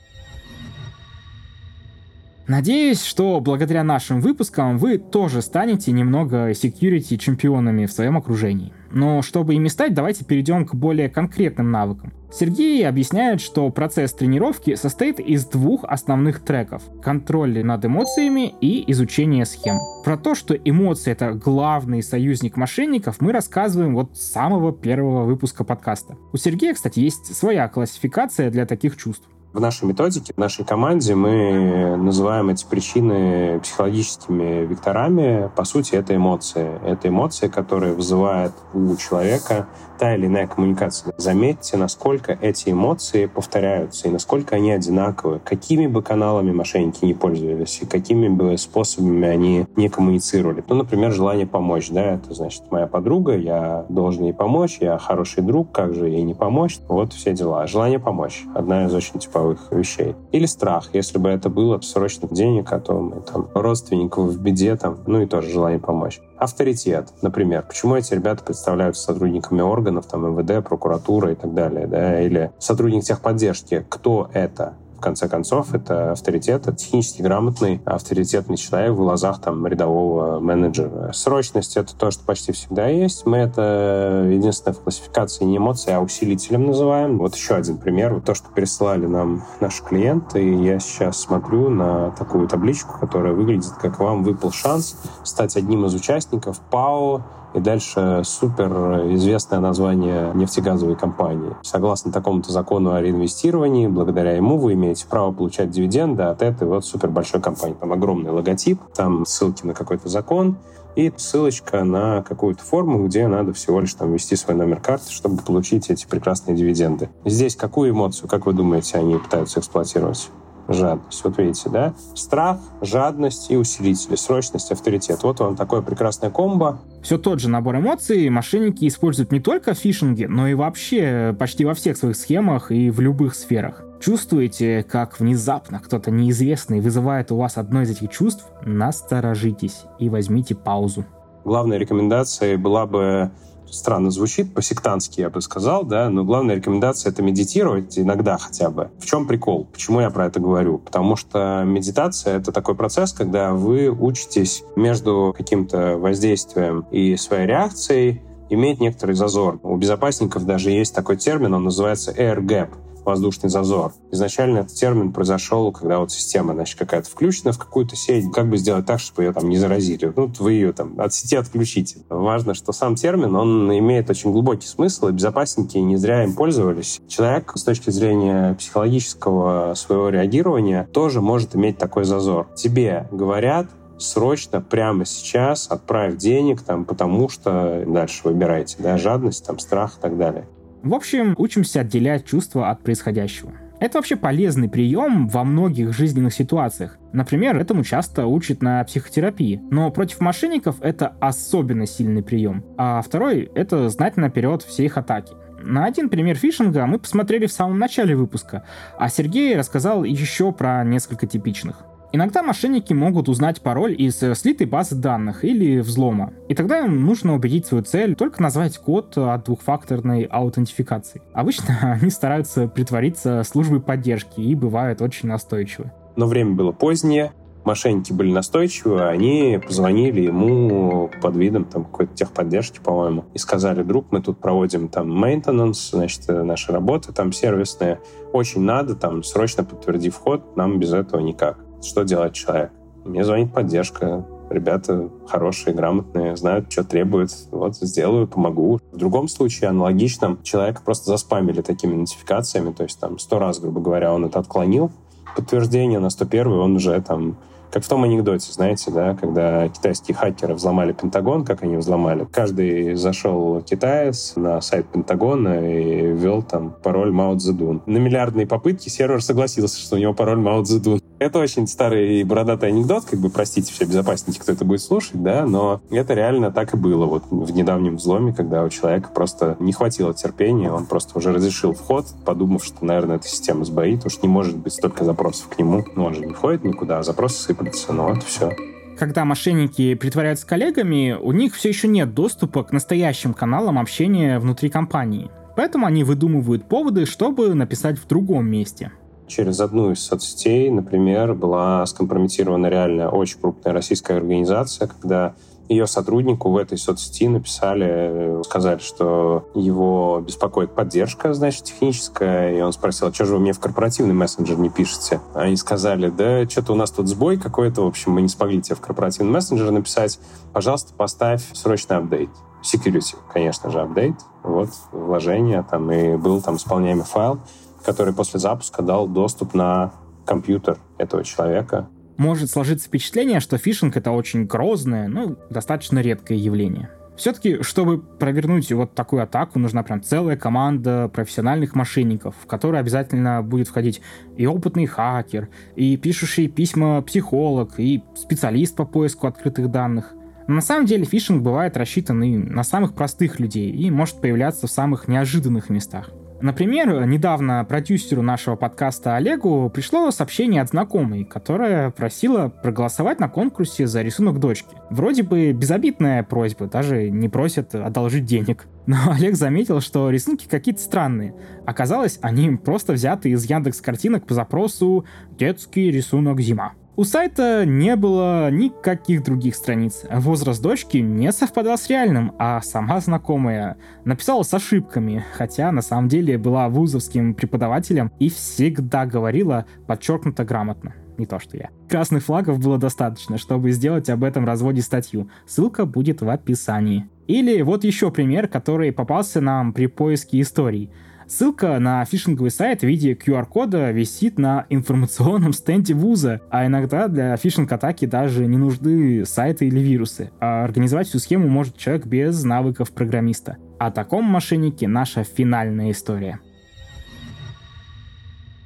Надеюсь, что благодаря нашим выпускам вы тоже станете немного security чемпионами в своем окружении. Но чтобы ими стать, давайте перейдем к более конкретным навыкам. Сергей объясняет, что процесс тренировки состоит из двух основных треков — контроль над эмоциями и изучение схем. Про то, что эмоции — это главный союзник мошенников, мы рассказываем вот с самого первого выпуска подкаста. У Сергея, кстати, есть своя классификация для таких чувств. В нашей методике, в нашей команде мы называем эти причины психологическими векторами. По сути, это эмоции. Это эмоции, которые вызывает у человека та или иная коммуникация. Заметьте, насколько эти эмоции повторяются и насколько они одинаковы. Какими бы каналами мошенники не пользовались и какими бы способами они не коммуницировали. Ну, например, желание помочь. Да, это значит, моя подруга, я должен ей помочь, я хороший друг, как же ей не помочь? Вот все дела. Желание помочь. Одна из очень типа бытовых вещей. Или страх, если бы это было срочных денег, а то мы там родственников в беде, там, ну и тоже желание помочь. Авторитет, например. Почему эти ребята представляются сотрудниками органов, там, МВД, прокуратура и так далее, да, или сотрудник техподдержки. Кто это? Конце концов, это авторитет, это технически грамотный, авторитетный человек в глазах там рядового менеджера. Срочность — это то, что почти всегда есть. Мы это единственное в классификации не эмоции, а усилителем называем. Вот еще один пример. Вот то, что пересылали нам наши клиенты, и я сейчас смотрю на такую табличку, которая выглядит как «Вам выпал шанс стать одним из участников ПАО и дальше супер известное название нефтегазовой компании. Согласно такому-то закону о реинвестировании, благодаря ему вы имеете право получать дивиденды от этой вот супер большой компании. Там огромный логотип, там ссылки на какой-то закон, и ссылочка на какую-то форму, где надо всего лишь там ввести свой номер карты, чтобы получить эти прекрасные дивиденды. Здесь какую эмоцию, как вы думаете, они пытаются эксплуатировать? Жадность. Вот видите, да? Страх, жадность и усилители, срочность, авторитет. Вот вам такое прекрасное комбо. Все тот же набор эмоций мошенники используют не только в фишинге, но и вообще почти во всех своих схемах и в любых сферах. Чувствуете, как внезапно кто-то неизвестный вызывает у вас одно из этих чувств? Насторожитесь и возьмите паузу. Главная рекомендация была бы странно звучит, по-сектантски я бы сказал, да, но главная рекомендация — это медитировать иногда хотя бы. В чем прикол? Почему я про это говорю? Потому что медитация — это такой процесс, когда вы учитесь между каким-то воздействием и своей реакцией иметь некоторый зазор. У безопасников даже есть такой термин, он называется air gap — воздушный зазор. Изначально этот термин произошел, когда вот система, значит, какая-то включена в какую-то сеть. Как бы сделать так, чтобы ее там не заразили? Ну, вы ее там от сети отключите. Важно, что сам термин, он имеет очень глубокий смысл, и безопасники не зря им пользовались. Человек с точки зрения психологического своего реагирования тоже может иметь такой зазор. Тебе говорят, срочно, прямо сейчас отправь денег, там, потому что дальше выбирайте, да, жадность, там, страх и так далее. В общем, учимся отделять чувства от происходящего. Это вообще полезный прием во многих жизненных ситуациях. Например, этому часто учат на психотерапии. Но против мошенников это особенно сильный прием. А второй — это знать наперед все их атаки. На один пример фишинга мы посмотрели в самом начале выпуска, а Сергей рассказал еще про несколько типичных. Иногда мошенники могут узнать пароль из э, слитой базы данных или взлома, и тогда им нужно убедить свою цель только назвать код от двухфакторной аутентификации. Обычно они стараются притвориться службой поддержки и бывают очень настойчивы. Но время было позднее, мошенники были настойчивы, они позвонили ему под видом там какой-то техподдержки, по-моему, и сказали, друг, мы тут проводим там maintenance, значит, э, наши работы там сервисные, очень надо, там, срочно подтверди вход, нам без этого никак что делает человек? Мне звонит поддержка. ребята хорошие, грамотные, знают, что требуют. Вот, сделаю, помогу. В другом случае, аналогичном, человека просто заспамили такими нотификациями, то есть там сто раз, грубо говоря, он это отклонил, подтверждение на 101 он уже там как в том анекдоте, знаете, да, когда китайские хакеры взломали Пентагон, как они взломали. Каждый зашел китаец на сайт Пентагона и ввел там пароль Мао Цзэдун. На миллиардные попытки сервер согласился, что у него пароль Мао Цзэдун. Это очень старый и бородатый анекдот, как бы, простите, все безопасники, кто это будет слушать, да, но это реально так и было вот в недавнем взломе, когда у человека просто не хватило терпения, он просто уже разрешил вход, подумав, что, наверное, эта система сбоит, что не может быть столько запросов к нему. Ну, он же не входит никуда, а запросы сыпались, ну вот все когда мошенники притворяются коллегами, у них все еще нет доступа к настоящим каналам общения внутри компании. Поэтому они выдумывают поводы, чтобы написать в другом месте через одну из соцсетей, например, была скомпрометирована реально очень крупная российская организация, когда ее сотруднику в этой соцсети написали, сказали, что его беспокоит поддержка, значит, техническая, и он спросил, а что же вы мне в корпоративный мессенджер не пишете? Они сказали, да, что-то у нас тут сбой какой-то, в общем, мы не смогли тебе в корпоративный мессенджер написать, пожалуйста, поставь срочный апдейт. Security, конечно же, апдейт, вот, вложение, там, и был там исполняемый файл, который после запуска дал доступ на компьютер этого человека. Может сложиться впечатление, что фишинг это очень грозное, ну, достаточно редкое явление. Все-таки, чтобы провернуть вот такую атаку, нужна прям целая команда профессиональных мошенников, в которой обязательно будет входить и опытный хакер, и пишущий письма психолог, и специалист по поиску открытых данных. Но на самом деле фишинг бывает рассчитан и на самых простых людей и может появляться в самых неожиданных местах. Например, недавно продюсеру нашего подкаста Олегу пришло сообщение от знакомой, которая просила проголосовать на конкурсе за рисунок дочки. Вроде бы безобидная просьба, даже не просят одолжить денег. Но Олег заметил, что рисунки какие-то странные. Оказалось, они просто взяты из Яндекс картинок по запросу «Детский рисунок зима». У сайта не было никаких других страниц. Возраст дочки не совпадал с реальным, а сама знакомая написала с ошибками, хотя на самом деле была вузовским преподавателем и всегда говорила подчеркнуто грамотно. Не то, что я. Красных флагов было достаточно, чтобы сделать об этом разводе статью. Ссылка будет в описании. Или вот еще пример, который попался нам при поиске историй. Ссылка на фишинговый сайт в виде QR-кода висит на информационном стенде вуза, а иногда для фишинг-атаки даже не нужны сайты или вирусы, а организовать всю схему может человек без навыков программиста. О таком мошеннике наша финальная история.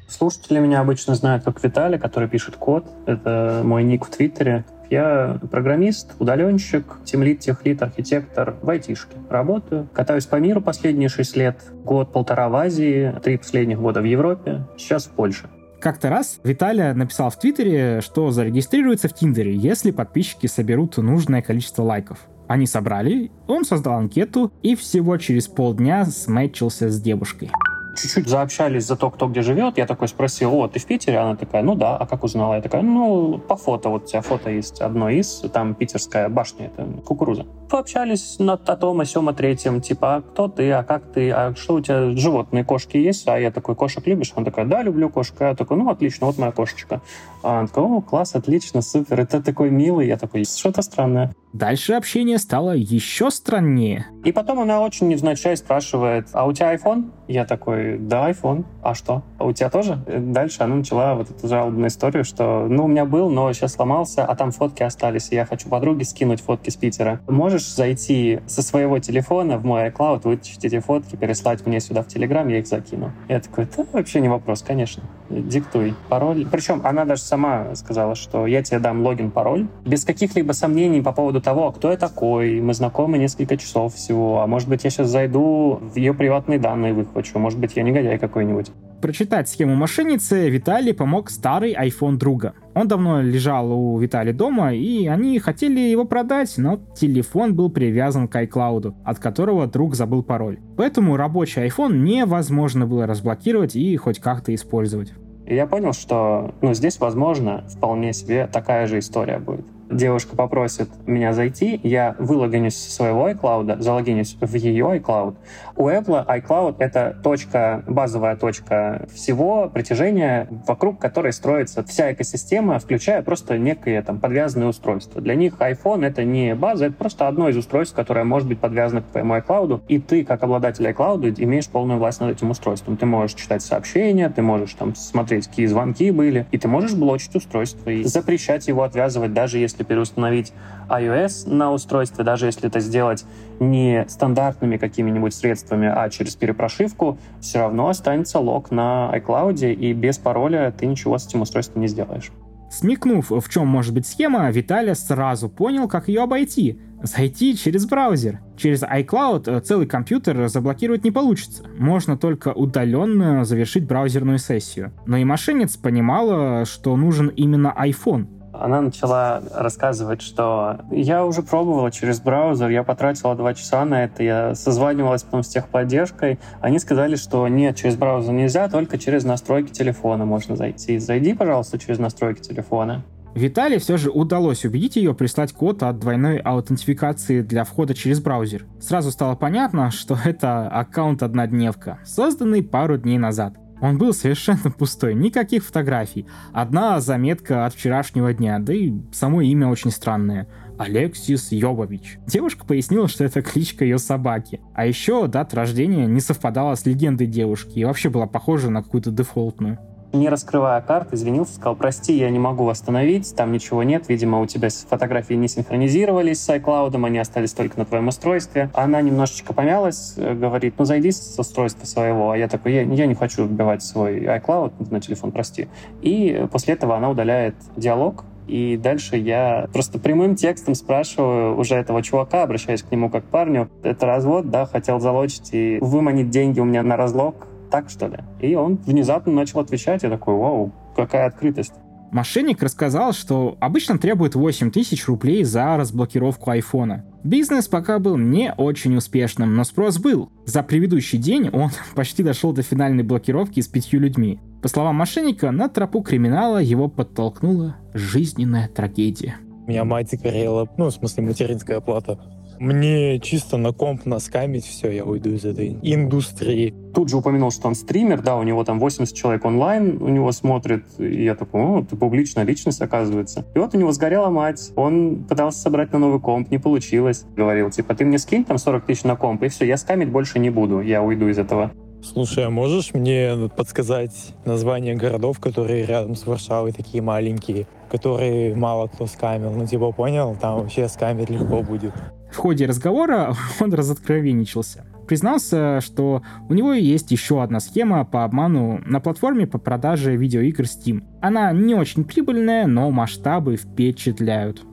Слушатели меня обычно знают как Виталий, который пишет код. Это мой ник в Твиттере. Я программист, удаленщик, тимлит, техлит, архитектор в айтишке. Работаю, катаюсь по миру последние шесть лет. Год-полтора в Азии, три последних года в Европе, сейчас в Польше. Как-то раз Виталия написал в Твиттере, что зарегистрируется в Тиндере, если подписчики соберут нужное количество лайков. Они собрали, он создал анкету и всего через полдня сметчился с девушкой чуть-чуть заобщались за то, кто где живет. Я такой спросил, о, ты в Питере? Она такая, ну да. А как узнала? Я такая, ну, по фото. Вот у тебя фото есть одно из, там питерская башня, это кукуруза. Пообщались на о том, о сём, о третьем. Типа, а кто ты, а как ты, а что у тебя, животные, кошки есть? А я такой, кошек любишь? Она такая, да, люблю кошек. Я такой, ну, отлично, вот моя кошечка. А она такая, о, класс, отлично, супер, это такой милый. Я такой, что-то странное. Дальше общение стало еще страннее. И потом она очень невзначай спрашивает, а у тебя iPhone? Я такой, да, iPhone. А что? А у тебя тоже? Дальше она начала вот эту жалобную историю, что, ну, у меня был, но сейчас сломался, а там фотки остались, и я хочу подруге скинуть фотки с Питера. Можешь зайти со своего телефона в мой iCloud, вытащить эти фотки, переслать мне сюда в Telegram, я их закину. Я такой, да, вообще не вопрос, конечно. Диктуй пароль. Причем она даже сама сказала, что я тебе дам логин, пароль, без каких-либо сомнений по поводу того, кто я такой, мы знакомы несколько часов всего, а может быть, я сейчас зайду в ее приватные данные выхвачу, может быть, я негодяй какой-нибудь. Прочитать схему мошенницы Виталий помог старый iPhone друга. Он давно лежал у Виталия дома, и они хотели его продать, но телефон был привязан к iCloud, от которого друг забыл пароль. Поэтому рабочий iPhone невозможно было разблокировать и хоть как-то использовать. И я понял, что ну, здесь, возможно, вполне себе такая же история будет. Девушка попросит меня зайти, я вылогинюсь со своего iCloud, залогинюсь в ее iCloud. У Apple iCloud — это точка, базовая точка всего притяжения, вокруг которой строится вся экосистема, включая просто некие там подвязанные устройства. Для них iPhone — это не база, это просто одно из устройств, которое может быть подвязано к твоему iCloud, и ты, как обладатель iCloud, имеешь полную власть над этим устройством. Ты можешь читать сообщения, ты можешь там смотреть, какие звонки были, и ты можешь блочить устройство и запрещать его отвязывать, даже если переустановить iOS на устройстве, даже если это сделать не стандартными какими-нибудь средствами, а через перепрошивку, все равно останется лог на iCloud, и без пароля ты ничего с этим устройством не сделаешь. Смекнув, в чем может быть схема, Виталий сразу понял, как ее обойти. Зайти через браузер. Через iCloud целый компьютер заблокировать не получится. Можно только удаленно завершить браузерную сессию. Но и мошенниц понимала, что нужен именно iPhone она начала рассказывать, что я уже пробовала через браузер, я потратила два часа на это, я созванивалась потом с техподдержкой. Они сказали, что нет, через браузер нельзя, только через настройки телефона можно зайти. Зайди, пожалуйста, через настройки телефона. Виталий все же удалось убедить ее прислать код от двойной аутентификации для входа через браузер. Сразу стало понятно, что это аккаунт-однодневка, созданный пару дней назад. Он был совершенно пустой, никаких фотографий. Одна заметка от вчерашнего дня, да и само имя очень странное. Алексис Йобович. Девушка пояснила, что это кличка ее собаки. А еще дата рождения не совпадала с легендой девушки и вообще была похожа на какую-то дефолтную не раскрывая карты, извинился, сказал, прости, я не могу восстановить, там ничего нет, видимо, у тебя фотографии не синхронизировались с iCloud, они остались только на твоем устройстве. Она немножечко помялась, э, говорит, ну зайди с устройства своего, а я такой, я, я не хочу вбивать свой iCloud на телефон, прости. И после этого она удаляет диалог, и дальше я просто прямым текстом спрашиваю уже этого чувака, обращаясь к нему как парню, это развод, да, хотел залочить и выманить деньги у меня на разлог, так что ли? И он внезапно начал отвечать, я такой, вау, какая открытость. Мошенник рассказал, что обычно требует 8 тысяч рублей за разблокировку айфона. Бизнес пока был не очень успешным, но спрос был. За предыдущий день он почти дошел до финальной блокировки с пятью людьми. По словам мошенника, на тропу криминала его подтолкнула жизненная трагедия. У меня мать горела, ну, в смысле, материнская плата. Мне чисто на комп наскамить, все, я уйду из этой индустрии. Тут же упомянул, что он стример, да, у него там 80 человек онлайн у него смотрит, и я такой, о, ты публичная личность, оказывается. И вот у него сгорела мать, он пытался собрать на новый комп, не получилось. Говорил, типа, ты мне скинь там 40 тысяч на комп, и все, я скамить больше не буду, я уйду из этого. Слушай, а можешь мне подсказать название городов, которые рядом с Варшавой такие маленькие, которые мало кто скамил? Ну, типа, понял, там вообще скамить легко будет. В ходе разговора он разоткровенничался. Признался, что у него есть еще одна схема по обману на платформе по продаже видеоигр Steam. Она не очень прибыльная, но масштабы впечатляют.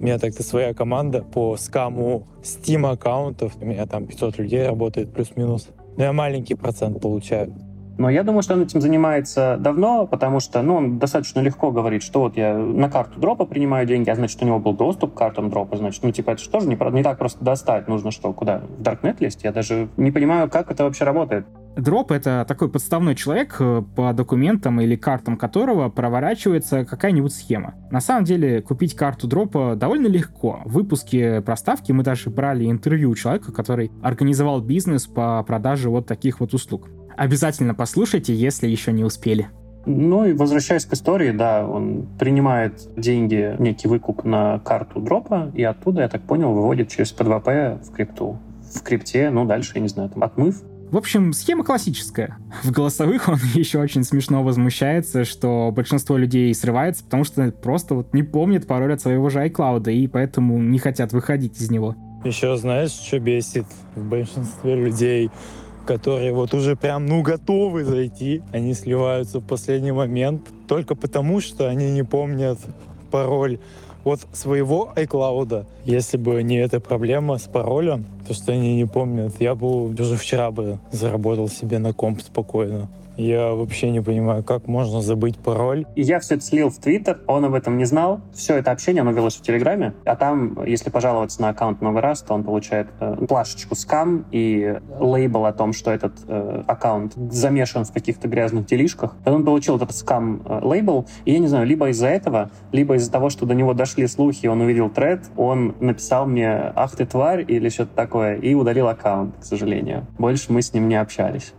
У меня так-то своя команда по скаму Steam аккаунтов. У меня там 500 людей работает плюс-минус. Но я маленький процент получаю. Но я думаю, что он этим занимается давно, потому что ну, он достаточно легко говорит, что вот я на карту дропа принимаю деньги, а значит, у него был доступ к картам дропа, значит, ну, типа, это же не, не так просто достать, нужно что, куда? В Darknet лезть? Я даже не понимаю, как это вообще работает. Дроп — это такой подставной человек, э, по документам или картам которого проворачивается какая-нибудь схема. На самом деле, купить карту дропа довольно легко. В выпуске проставки мы даже брали интервью у человека, который организовал бизнес по продаже вот таких вот услуг. Обязательно послушайте, если еще не успели. Ну и возвращаясь к истории, да, он принимает деньги, некий выкуп на карту дропа, и оттуда, я так понял, выводит через P2P в крипту. В крипте, ну дальше, я не знаю, там отмыв. В общем, схема классическая. В голосовых он еще очень смешно возмущается, что большинство людей срывается, потому что просто вот не помнит пароль от своего же iCloud, и поэтому не хотят выходить из него. Еще знаешь, что бесит в большинстве людей? Которые вот уже прям, ну, готовы зайти, они сливаются в последний момент только потому, что они не помнят пароль от своего iCloud. Если бы не эта проблема с паролем, то, что они не помнят, я бы уже вчера бы заработал себе на комп спокойно. Я вообще не понимаю, как можно забыть пароль. И я все это слил в Твиттер, он об этом не знал. Все это общение, оно велось в Телеграме. А там, если пожаловаться на аккаунт новый раз, то он получает э, плашечку скам и лейбл о том, что этот э, аккаунт замешан в каких-то грязных делишках. Он получил этот скам-лейбл, э, и я не знаю, либо из-за этого, либо из-за того, что до него дошли слухи, он увидел тред, он написал мне «Ах ты тварь» или что-то такое, и удалил аккаунт, к сожалению. Больше мы с ним не общались.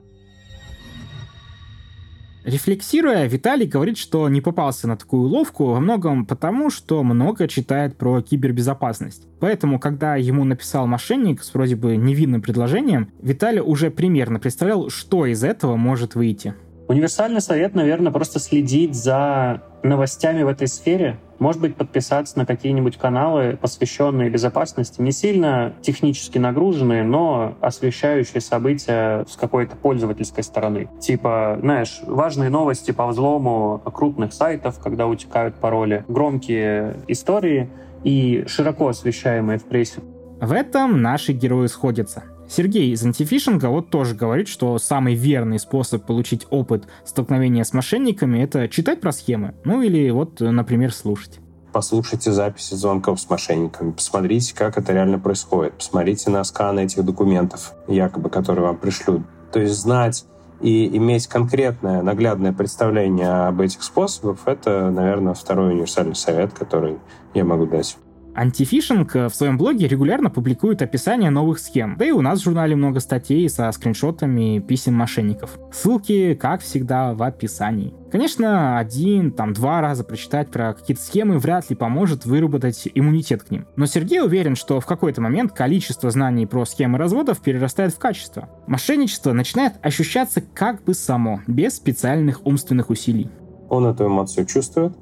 Рефлексируя, Виталий говорит, что не попался на такую уловку во многом потому, что много читает про кибербезопасность. Поэтому, когда ему написал мошенник с вроде бы невинным предложением, Виталий уже примерно представлял, что из этого может выйти. Универсальный совет, наверное, просто следить за новостями в этой сфере, может быть, подписаться на какие-нибудь каналы, посвященные безопасности, не сильно технически нагруженные, но освещающие события с какой-то пользовательской стороны. Типа, знаешь, важные новости по взлому крупных сайтов, когда утекают пароли, громкие истории и широко освещаемые в прессе. В этом наши герои сходятся. Сергей из антифишинга вот тоже говорит, что самый верный способ получить опыт столкновения с мошенниками — это читать про схемы, ну или вот, например, слушать. Послушайте записи звонков с мошенниками, посмотрите, как это реально происходит, посмотрите на сканы этих документов, якобы, которые вам пришлют. То есть знать и иметь конкретное, наглядное представление об этих способах, это, наверное, второй универсальный совет, который я могу дать. Антифишинг э, в своем блоге регулярно публикует описание новых схем. Да и у нас в журнале много статей со скриншотами писем мошенников. Ссылки, как всегда, в описании. Конечно, один, там, два раза прочитать про какие-то схемы вряд ли поможет выработать иммунитет к ним. Но Сергей уверен, что в какой-то момент количество знаний про схемы разводов перерастает в качество. Мошенничество начинает ощущаться как бы само, без специальных умственных усилий. Он эту эмоцию чувствует,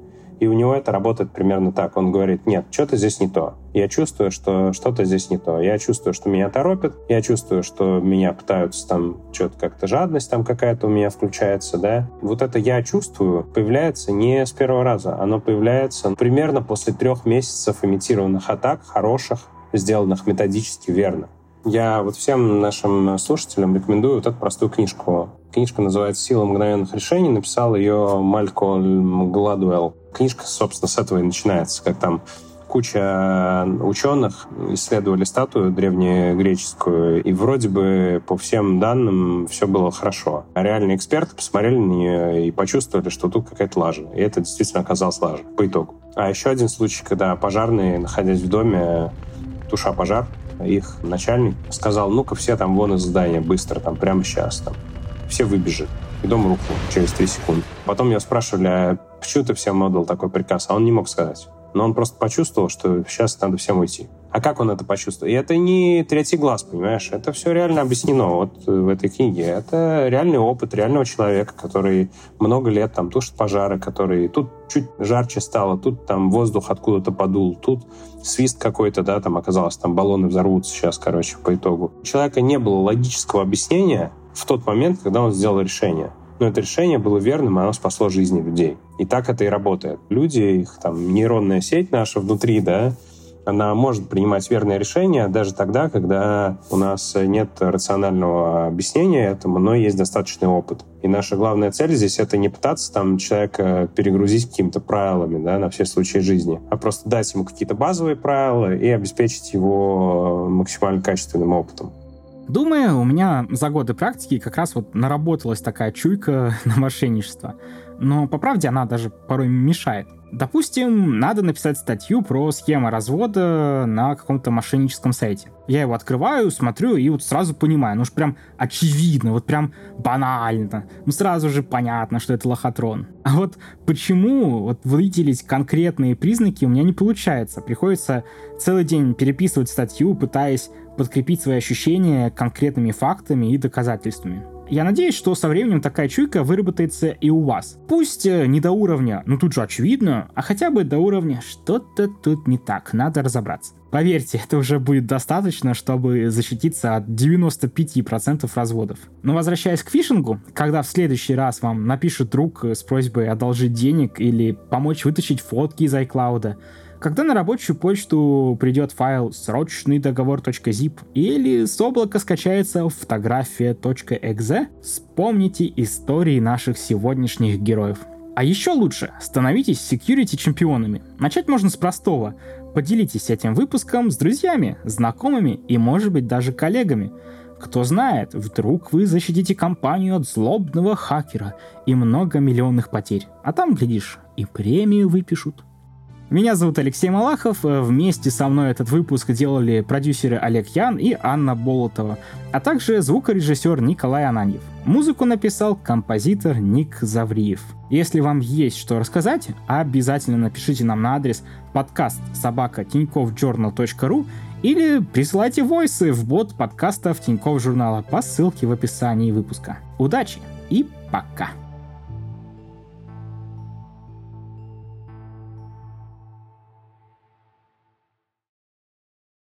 и у него это работает примерно так. Он говорит, нет, что-то здесь не то. Я чувствую, что что-то здесь не то. Я чувствую, что меня торопят. Я чувствую, что меня пытаются там что-то как-то жадность там какая-то у меня включается, да. Вот это я чувствую появляется не с первого раза. Оно появляется примерно после трех месяцев имитированных атак, хороших, сделанных методически верно. Я вот всем нашим слушателям рекомендую вот эту простую книжку. Книжка называется «Сила мгновенных решений». Написал ее Малькольм Гладуэлл. Книжка, собственно, с этого и начинается, как там куча ученых исследовали статую древнегреческую, и вроде бы по всем данным все было хорошо. А реальные эксперты посмотрели на нее и почувствовали, что тут какая-то лажа. И это действительно оказалось лажа по итогу. А еще один случай, когда пожарные, находясь в доме, туша пожар, их начальник сказал, ну-ка все там вон из здания быстро, там прямо сейчас. Там. Все выбежали. И дом рухнул через три секунды. Потом я спрашивали, а почему ты всем отдал такой приказ? А он не мог сказать. Но он просто почувствовал, что сейчас надо всем уйти. А как он это почувствовал? И это не третий глаз, понимаешь? Это все реально объяснено вот в этой книге. Это реальный опыт реального человека, который много лет там тушит пожары, который тут чуть жарче стало, тут там воздух откуда-то подул, тут свист какой-то, да, там оказалось, там баллоны взорвутся сейчас, короче, по итогу. У человека не было логического объяснения в тот момент, когда он сделал решение. Но это решение было верным, и оно спасло жизни людей. И так это и работает. Люди, их там нейронная сеть наша внутри, да, она может принимать верные решения даже тогда, когда у нас нет рационального объяснения этому, но есть достаточный опыт. И наша главная цель здесь — это не пытаться там человека перегрузить какими-то правилами да, на все случаи жизни, а просто дать ему какие-то базовые правила и обеспечить его максимально качественным опытом. Думаю, у меня за годы практики как раз вот наработалась такая чуйка на мошенничество. Но по правде она даже порой мешает. Допустим, надо написать статью про схему развода на каком-то мошенническом сайте. Я его открываю, смотрю и вот сразу понимаю, ну уж прям очевидно, вот прям банально. Ну сразу же понятно, что это лохотрон. А вот почему вот выделить конкретные признаки у меня не получается. Приходится целый день переписывать статью, пытаясь подкрепить свои ощущения конкретными фактами и доказательствами. Я надеюсь, что со временем такая чуйка выработается и у вас. Пусть э, не до уровня, ну тут же очевидно, а хотя бы до уровня что-то тут не так, надо разобраться. Поверьте, это уже будет достаточно, чтобы защититься от 95% разводов. Но возвращаясь к фишингу, когда в следующий раз вам напишет друг с просьбой одолжить денег или помочь вытащить фотки из iCloud, Когда на рабочую почту придет файл срочный договор.zip или с облака скачается фотография.exe, вспомните истории наших сегодняшних героев. А еще лучше, становитесь security чемпионами. Начать можно с простого. Поделитесь этим выпуском с друзьями, знакомыми и, может быть, даже коллегами. Кто знает, вдруг вы защитите компанию от злобного хакера и многомиллионных потерь. А там, глядишь, и премию выпишут. Меня зовут Алексей Малахов. Э, вместе со мной этот выпуск делали продюсеры Олег Ян и Анна Болотова, а также звукорежиссер Николай Ананьев. Музыку написал композитор Ник Завриев. Если вам есть что рассказать, обязательно напишите нам на адрес подкаст собака тиньковjournal.ru или присылайте войсы в бот подкастов Тинькофф журнала по ссылке в описании выпуска. Удачи и пока!